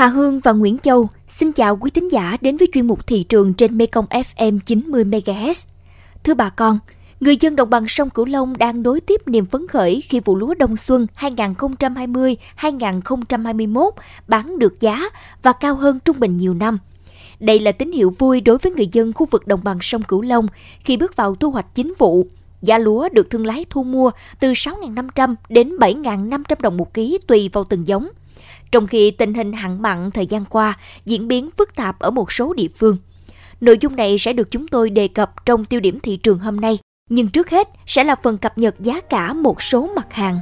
Hà Hương và Nguyễn Châu xin chào quý thính giả đến với chuyên mục thị trường trên Mekong FM 90 MHz. Thưa bà con, người dân đồng bằng sông Cửu Long đang đối tiếp niềm phấn khởi khi vụ lúa đông xuân 2020-2021 bán được giá và cao hơn trung bình nhiều năm. Đây là tín hiệu vui đối với người dân khu vực đồng bằng sông Cửu Long khi bước vào thu hoạch chính vụ. Giá lúa được thương lái thu mua từ 6.500 đến 7.500 đồng một ký tùy vào từng giống. Trong khi tình hình hạn mặn thời gian qua diễn biến phức tạp ở một số địa phương. Nội dung này sẽ được chúng tôi đề cập trong tiêu điểm thị trường hôm nay. Nhưng trước hết sẽ là phần cập nhật giá cả một số mặt hàng.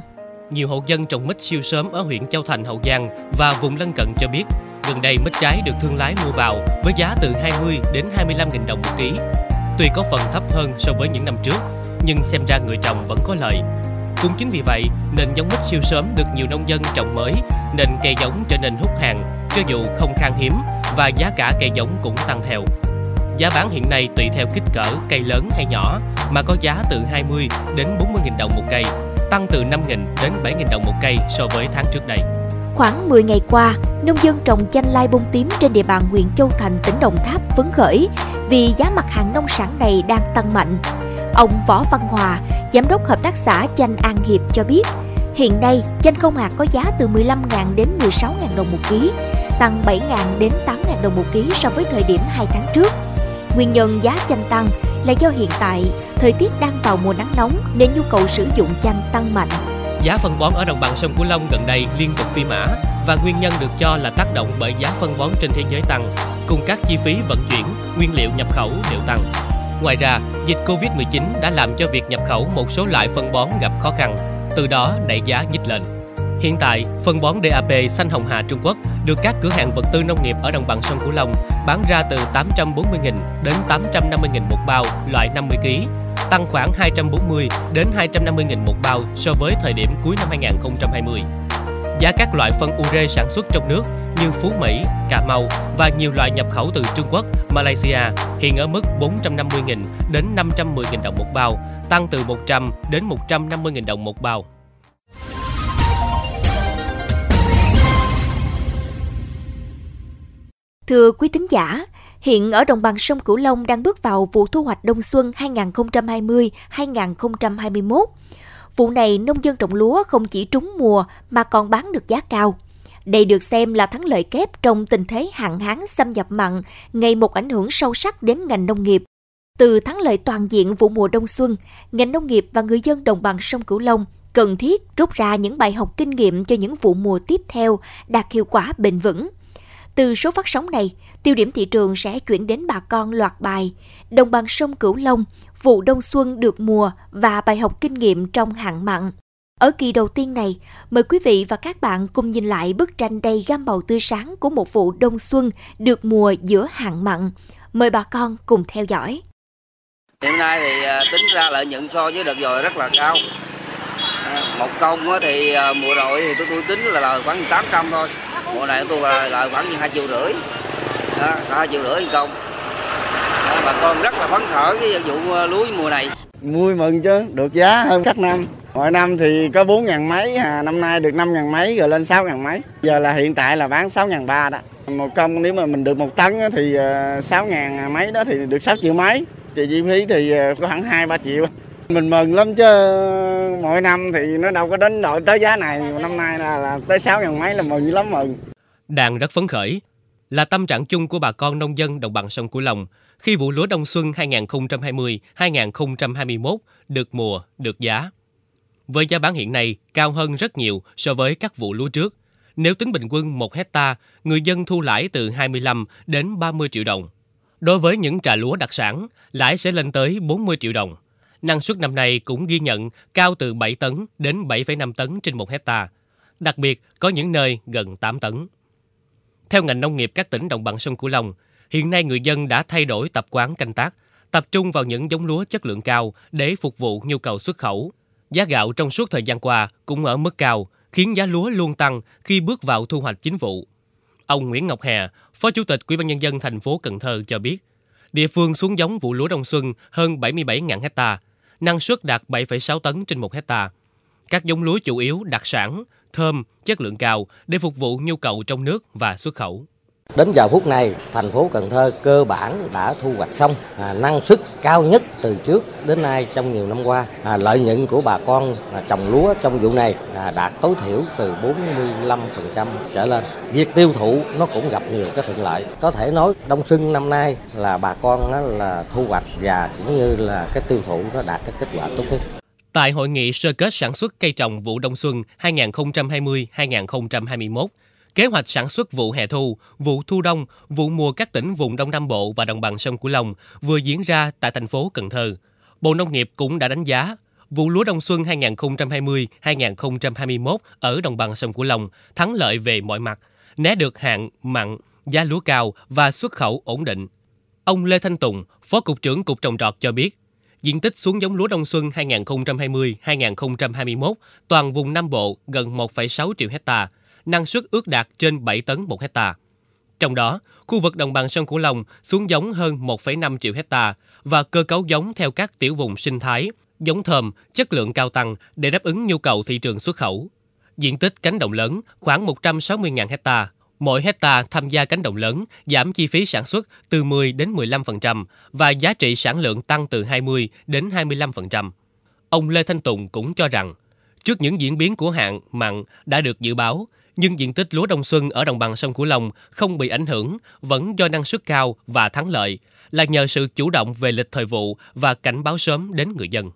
Nhiều hộ dân trồng mít siêu sớm ở huyện Châu Thành, Hậu Giang và vùng lân cận cho biết, gần đây mít trái được thương lái mua vào với giá từ 20 đến 25 000 đồng một ký. Tuy có phần thấp hơn so với những năm trước, nhưng xem ra người trồng vẫn có lợi. Cũng chính vì vậy nên giống mít siêu sớm được nhiều nông dân trồng mới nên cây giống trở nên hút hàng cho dù không khan hiếm và giá cả cây giống cũng tăng theo. Giá bán hiện nay tùy theo kích cỡ cây lớn hay nhỏ mà có giá từ 20 đến 40 000 đồng một cây, tăng từ 5 000 đến 7 000 đồng một cây so với tháng trước đây. Khoảng 10 ngày qua, nông dân trồng chanh lai bông tím trên địa bàn huyện Châu Thành, tỉnh Đồng Tháp phấn khởi vì giá mặt hàng nông sản này đang tăng mạnh. Ông Võ Văn Hòa, giám đốc hợp tác xã chanh An Hiệp cho biết, hiện nay chanh không hạt có giá từ 15.000 đến 16.000 đồng một ký, tăng 7.000 đến 8.000 đồng một ký so với thời điểm 2 tháng trước. Nguyên nhân giá chanh tăng là do hiện tại thời tiết đang vào mùa nắng nóng nên nhu cầu sử dụng chanh tăng mạnh. Giá phân bón ở đồng bằng sông Cửu Long gần đây liên tục phi mã và nguyên nhân được cho là tác động bởi giá phân bón trên thế giới tăng, cùng các chi phí vận chuyển, nguyên liệu nhập khẩu đều tăng. Ngoài ra, dịch Covid-19 đã làm cho việc nhập khẩu một số loại phân bón gặp khó khăn, từ đó đẩy giá nhích lên. Hiện tại, phân bón DAP xanh hồng hà Trung Quốc được các cửa hàng vật tư nông nghiệp ở đồng bằng sông Cửu Long bán ra từ 840.000 đến 850.000 một bao loại 50 kg, tăng khoảng 240 đến 250.000 một bao so với thời điểm cuối năm 2020. Giá các loại phân ure sản xuất trong nước như Phú Mỹ, Cà Mau và nhiều loại nhập khẩu từ Trung Quốc, Malaysia hiện ở mức 450.000 đến 510.000 đồng một bao, tăng từ 100 đến 150.000 đồng một bao. Thưa quý tín giả, hiện ở đồng bằng sông Cửu Long đang bước vào vụ thu hoạch đông xuân 2020-2021. Vụ này nông dân trồng lúa không chỉ trúng mùa mà còn bán được giá cao. Đây được xem là thắng lợi kép trong tình thế hạn hán xâm nhập mặn, ngày một ảnh hưởng sâu sắc đến ngành nông nghiệp. Từ thắng lợi toàn diện vụ mùa đông xuân, ngành nông nghiệp và người dân đồng bằng sông Cửu Long cần thiết rút ra những bài học kinh nghiệm cho những vụ mùa tiếp theo đạt hiệu quả bền vững. Từ số phát sóng này, tiêu điểm thị trường sẽ chuyển đến bà con loạt bài Đồng bằng sông Cửu Long, vụ đông xuân được mùa và bài học kinh nghiệm trong hạn mặn. Ở kỳ đầu tiên này, mời quý vị và các bạn cùng nhìn lại bức tranh đầy gam màu tươi sáng của một vụ đông xuân được mùa giữa hạn mặn. Mời bà con cùng theo dõi. Hiện nay thì à, tính ra lợi nhuận so với đợt rồi rất là cao. À, một công thì à, mùa rồi thì tôi, tôi tính là lời khoảng 800 thôi. Mùa này tôi là lời khoảng hai triệu rưỡi. Đó, 2 triệu rưỡi công. Đó, bà con rất là phấn khởi cái vụ lúa mùa này. Vui mừng chứ, được giá hơn các năm mỗi năm thì có 4 ngàn mấy, à, năm nay được 5 ngàn mấy rồi lên 6 ngàn mấy. Giờ là hiện tại là bán 6 ngàn ba đó. Một công nếu mà mình được một tấn thì à, 6 ngàn mấy đó thì được 6 triệu mấy. Thì chi phí thì à, có khoảng 2-3 triệu. Mình mừng lắm chứ mỗi năm thì nó đâu có đến đội tới giá này. Năm nay là, là tới 6 ngàn mấy là mừng lắm mừng. Đang rất phấn khởi là tâm trạng chung của bà con nông dân đồng bằng sông Cửu Long khi vụ lúa đông xuân 2020-2021 được mùa, được giá. Với giá bán hiện nay cao hơn rất nhiều so với các vụ lúa trước. Nếu tính bình quân 1 hecta, người dân thu lãi từ 25 đến 30 triệu đồng. Đối với những trà lúa đặc sản, lãi sẽ lên tới 40 triệu đồng. Năng suất năm nay cũng ghi nhận cao từ 7 tấn đến 7,5 tấn trên 1 hecta. Đặc biệt, có những nơi gần 8 tấn. Theo ngành nông nghiệp các tỉnh đồng bằng sông Cửu Long, hiện nay người dân đã thay đổi tập quán canh tác, tập trung vào những giống lúa chất lượng cao để phục vụ nhu cầu xuất khẩu. Giá gạo trong suốt thời gian qua cũng ở mức cao, khiến giá lúa luôn tăng khi bước vào thu hoạch chính vụ. Ông Nguyễn Ngọc Hà, Phó Chủ tịch Ủy ban nhân dân thành phố Cần Thơ cho biết, địa phương xuống giống vụ lúa đông xuân hơn 77.000 hecta, năng suất đạt 7,6 tấn trên 1 hecta. Các giống lúa chủ yếu đặc sản thơm, chất lượng cao để phục vụ nhu cầu trong nước và xuất khẩu. Đến giờ phút này, thành phố Cần Thơ cơ bản đã thu hoạch xong, à, năng suất cao nhất từ trước đến nay trong nhiều năm qua. À, lợi nhuận của bà con à, trồng lúa trong vụ này à, đạt tối thiểu từ 45% trở lên. Việc tiêu thụ nó cũng gặp nhiều cái thuận lợi. Có thể nói đông xuân năm nay là bà con á, là thu hoạch và cũng như là cái tiêu thụ nó đạt cái kết quả tốt nhất. Tại hội nghị sơ kết sản xuất cây trồng vụ đông xuân 2020-2021, kế hoạch sản xuất vụ hè thu, vụ thu đông, vụ mùa các tỉnh vùng Đông Nam Bộ và đồng bằng sông Cửu Long vừa diễn ra tại thành phố Cần Thơ. Bộ Nông nghiệp cũng đã đánh giá vụ lúa đông xuân 2020-2021 ở đồng bằng sông Cửu Long thắng lợi về mọi mặt, né được hạn mặn, giá lúa cao và xuất khẩu ổn định. Ông Lê Thanh Tùng, Phó Cục trưởng Cục Trồng trọt cho biết, diện tích xuống giống lúa đông xuân 2020-2021 toàn vùng Nam Bộ gần 1,6 triệu hecta, năng suất ước đạt trên 7 tấn một hecta. Trong đó, khu vực đồng bằng sông Cửu Long xuống giống hơn 1,5 triệu hecta và cơ cấu giống theo các tiểu vùng sinh thái, giống thơm, chất lượng cao tăng để đáp ứng nhu cầu thị trường xuất khẩu. Diện tích cánh đồng lớn khoảng 160.000 hecta, mỗi hecta tham gia cánh đồng lớn giảm chi phí sản xuất từ 10 đến 15% và giá trị sản lượng tăng từ 20 đến 25%. Ông Lê Thanh Tùng cũng cho rằng, trước những diễn biến của hạn mặn đã được dự báo, nhưng diện tích lúa đông xuân ở đồng bằng sông Cửu Long không bị ảnh hưởng vẫn do năng suất cao và thắng lợi, là nhờ sự chủ động về lịch thời vụ và cảnh báo sớm đến người dân.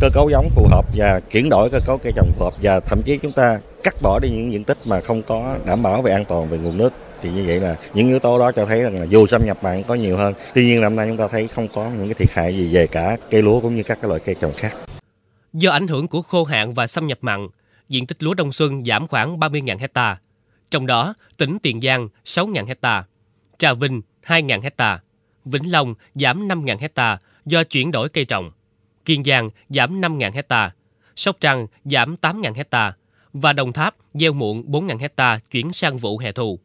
Cơ cấu giống phù hợp và chuyển đổi cơ cấu cây trồng phù hợp và thậm chí chúng ta cắt bỏ đi những diện tích mà không có đảm bảo về an toàn về nguồn nước thì như vậy là những yếu tố đó cho thấy rằng là dù xâm nhập mặn có nhiều hơn tuy nhiên năm nay chúng ta thấy không có những cái thiệt hại gì về cả cây lúa cũng như các cái loại cây trồng khác do ảnh hưởng của khô hạn và xâm nhập mặn diện tích lúa đông xuân giảm khoảng 30.000 hecta trong đó tỉnh Tiền Giang 6.000 hecta Trà Vinh 2.000 hecta Vĩnh Long giảm 5.000 hecta do chuyển đổi cây trồng Kiên Giang giảm 5.000 hecta Sóc Trăng giảm 8.000 hecta và Đồng Tháp gieo muộn 4.000 hecta chuyển sang vụ hè thu.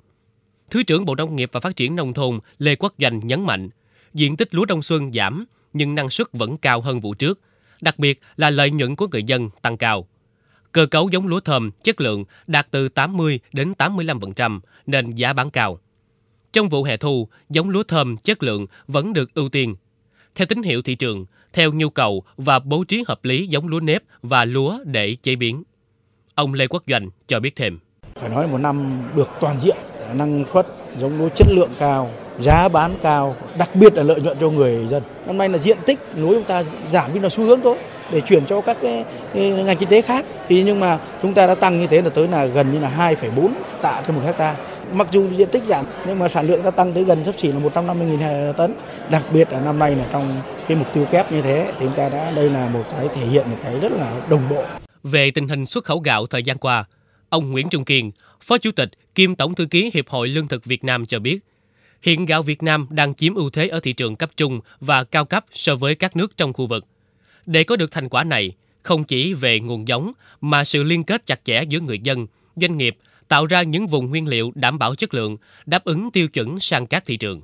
Thứ trưởng Bộ Nông nghiệp và Phát triển Nông thôn Lê Quốc Doanh nhấn mạnh, diện tích lúa đông xuân giảm nhưng năng suất vẫn cao hơn vụ trước, đặc biệt là lợi nhuận của người dân tăng cao. Cơ cấu giống lúa thơm chất lượng đạt từ 80 đến 85% nên giá bán cao. Trong vụ hè thu, giống lúa thơm chất lượng vẫn được ưu tiên. Theo tín hiệu thị trường, theo nhu cầu và bố trí hợp lý giống lúa nếp và lúa để chế biến. Ông Lê Quốc Doanh cho biết thêm. Phải nói một năm được toàn diện, năng suất, giống lúa chất lượng cao, giá bán cao, đặc biệt là lợi nhuận cho người dân. Năm nay là diện tích lúa chúng ta giảm nhưng là xu hướng thôi để chuyển cho các cái, cái ngành kinh tế khác. Thì nhưng mà chúng ta đã tăng như thế là tới là gần như là 2,4 tạ trên một hecta. Mặc dù diện tích giảm nhưng mà sản lượng ta tăng tới gần sắp xỉ là 150.000 tấn. Đặc biệt là năm nay là trong cái mục tiêu kép như thế thì chúng ta đã đây là một cái thể hiện một cái rất là đồng bộ. Về tình hình xuất khẩu gạo thời gian qua, ông Nguyễn Trung Kiên, Phó Chủ tịch kiêm Tổng thư ký Hiệp hội Lương thực Việt Nam cho biết, hiện gạo Việt Nam đang chiếm ưu thế ở thị trường cấp trung và cao cấp so với các nước trong khu vực. Để có được thành quả này, không chỉ về nguồn giống mà sự liên kết chặt chẽ giữa người dân, doanh nghiệp tạo ra những vùng nguyên liệu đảm bảo chất lượng, đáp ứng tiêu chuẩn sang các thị trường.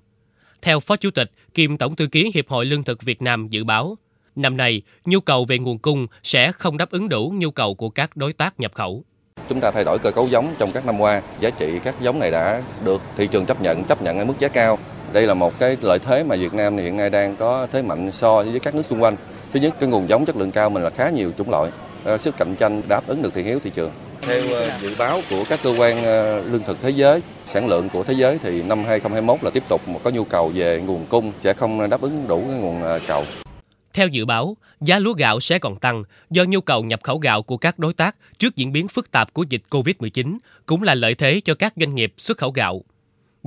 Theo Phó Chủ tịch kiêm Tổng thư ký Hiệp hội Lương thực Việt Nam dự báo, năm nay nhu cầu về nguồn cung sẽ không đáp ứng đủ nhu cầu của các đối tác nhập khẩu. Chúng ta thay đổi cơ cấu giống trong các năm qua, giá trị các giống này đã được thị trường chấp nhận, chấp nhận ở mức giá cao. Đây là một cái lợi thế mà Việt Nam hiện nay đang có thế mạnh so với các nước xung quanh. Thứ nhất, cái nguồn giống chất lượng cao mình là khá nhiều chủng loại, ờ, sức cạnh tranh đáp ứng được thị hiếu thị trường. Theo ờ, dự báo của các cơ quan ờ, lương thực thế giới, sản lượng của thế giới thì năm 2021 là tiếp tục có nhu cầu về nguồn cung sẽ không đáp ứng đủ cái nguồn cầu. Theo dự báo, giá lúa gạo sẽ còn tăng do nhu cầu nhập khẩu gạo của các đối tác trước diễn biến phức tạp của dịch COVID-19 cũng là lợi thế cho các doanh nghiệp xuất khẩu gạo.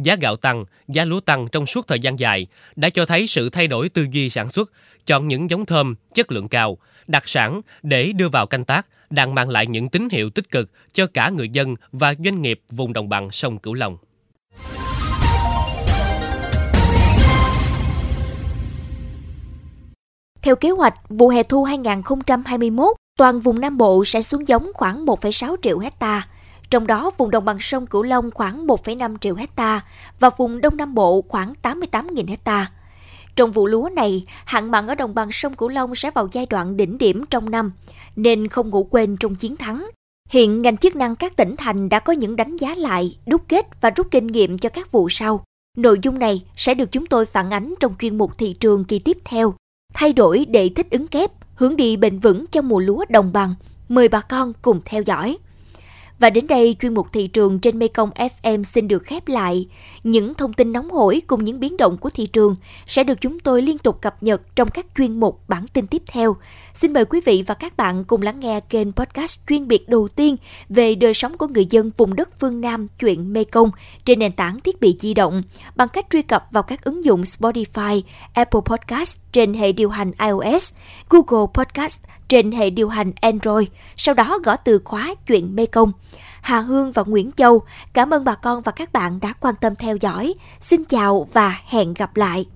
Giá gạo tăng, giá lúa tăng trong suốt thời gian dài đã cho thấy sự thay đổi tư duy sản xuất, chọn những giống thơm, chất lượng cao, đặc sản để đưa vào canh tác đang mang lại những tín hiệu tích cực cho cả người dân và doanh nghiệp vùng đồng bằng sông Cửu Long. Theo kế hoạch, vụ hè thu 2021, toàn vùng Nam Bộ sẽ xuống giống khoảng 1,6 triệu hecta, trong đó vùng đồng bằng sông Cửu Long khoảng 1,5 triệu hecta và vùng Đông Nam Bộ khoảng 88.000 hecta. Trong vụ lúa này, hạn mặn ở đồng bằng sông Cửu Long sẽ vào giai đoạn đỉnh điểm trong năm, nên không ngủ quên trong chiến thắng. Hiện ngành chức năng các tỉnh thành đã có những đánh giá lại, đúc kết và rút kinh nghiệm cho các vụ sau. Nội dung này sẽ được chúng tôi phản ánh trong chuyên mục thị trường kỳ tiếp theo. Thay đổi để thích ứng kép, hướng đi bền vững cho mùa lúa đồng bằng. Mời bà con cùng theo dõi. Và đến đây, chuyên mục thị trường trên Mekong FM xin được khép lại. Những thông tin nóng hổi cùng những biến động của thị trường sẽ được chúng tôi liên tục cập nhật trong các chuyên mục bản tin tiếp theo. Xin mời quý vị và các bạn cùng lắng nghe kênh podcast chuyên biệt đầu tiên về đời sống của người dân vùng đất phương Nam chuyện Mekong trên nền tảng thiết bị di động bằng cách truy cập vào các ứng dụng Spotify, Apple Podcast trên hệ điều hành iOS, Google Podcast trên hệ điều hành Android, sau đó gõ từ khóa chuyện Mê Công Hà Hương và Nguyễn Châu, cảm ơn bà con và các bạn đã quan tâm theo dõi. Xin chào và hẹn gặp lại.